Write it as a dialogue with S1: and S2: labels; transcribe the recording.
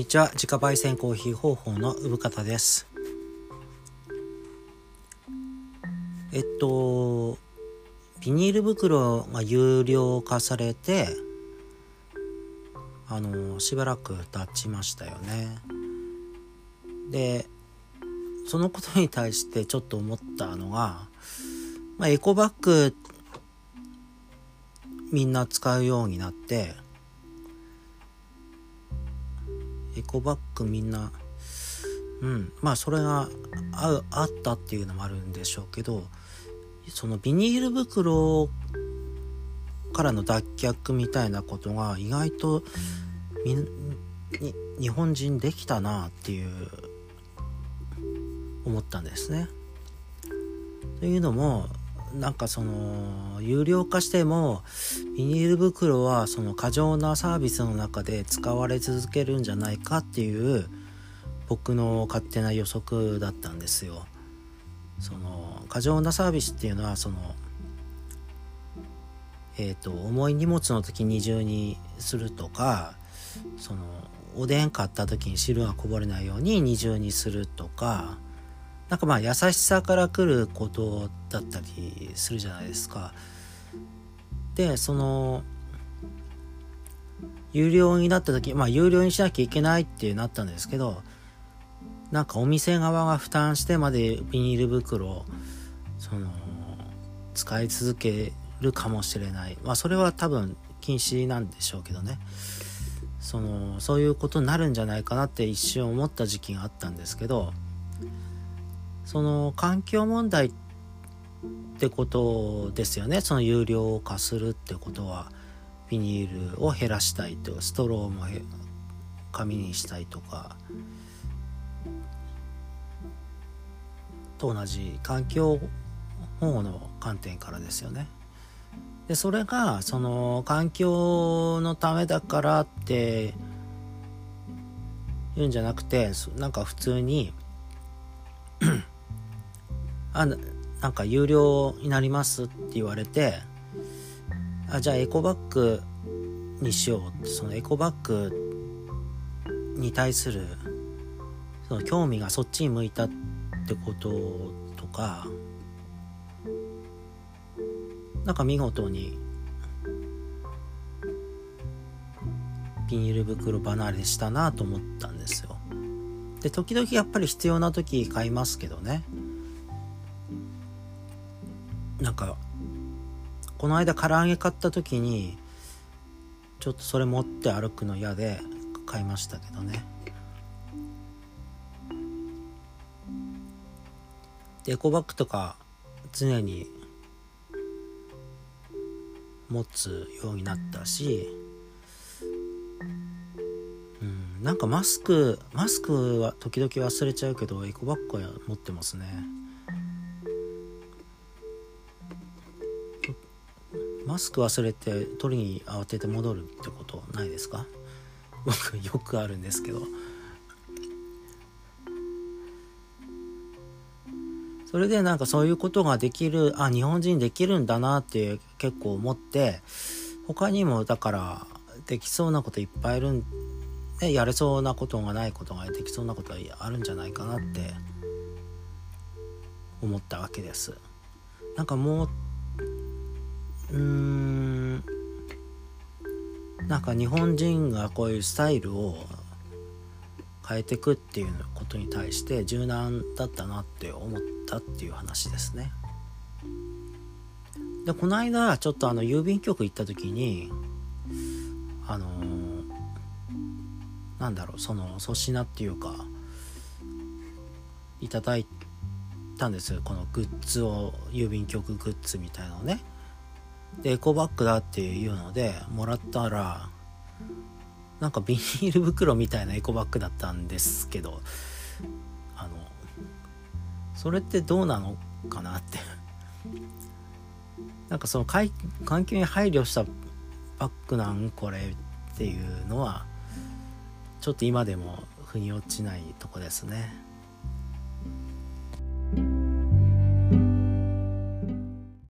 S1: にちは。自家焙煎コーヒー方法の産方です。えっとビニール袋が有料化されてあのしばらく経ちましたよね。でそのことに対してちょっと思ったのが、まあ、エコバッグみんな使うようになってエコバッグみんなうんまあそれがああったっていうのもあるんでしょうけどそのビニール袋からの脱却みたいなことが意外とみ日本人できたなっていう思ったんですね。というのもなんかその有料化してもビニール袋はその過剰なサービスの中で使われ続けるんじゃないかっていう僕の勝手な予測だったんですよ。その過剰なサービスっていうのはそのえっ、と重い荷物の時二重にするとかそのおでん買った時に汁がこぼれないように二重にするとかなんかまあ優しさから来ることだったりするじゃないですか。でその有料になった時まあ有料にしなきゃいけないってなったんですけどなんかお店側が負担してまでビニール袋その使い続けるかもしれないまあそれは多分禁止なんでしょうけどねそのそういうことになるんじゃないかなって一瞬思った時期があったんですけどその環境問題ってことですよねその有料化するってことはビニールを減らしたいとストローも紙にしたいとかと同じ環境保護の観点からですよね。でそれがその環境のためだからって言うんじゃなくてなんか普通にあなんか有料になりますって言われてあじゃあエコバッグにしようってそのエコバッグに対するその興味がそっちに向いたってこととかなんか見事にビニール袋離れしたなと思ったんですよ。で時々やっぱり必要な時買いますけどね。なんかこの間唐揚げ買った時にちょっとそれ持って歩くの嫌で買いましたけどね。エコバッグとか常に持つようになったしうんなんかマスクマスクは時々忘れちゃうけどエコバッグは持ってますね。マスク忘れて取りに慌てて戻るってことないですか？僕よくあるんですけど。それでなんかそういうことができるあ日本人できるんだなって結構思って他にもだからできそうなこといっぱいいるんでやれそうなことがないことができそうなことはあるんじゃないかなって思ったわけです。なんかもううーん。なんか日本人がこういうスタイルを変えていくっていうことに対して柔軟だったなって思ったっていう話ですね。でこの間ちょっとあの郵便局行った時にあのー、なんだろうその粗品っていうかいただいたんですこのグッズを郵便局グッズみたいなのね。でエコバッグだっていうのでもらったらなんかビニール袋みたいなエコバッグだったんですけどあのそれってどうなのかなって なんかその環境に配慮したバッグなんこれっていうのはちょっと今でも腑に落ちないとこですね。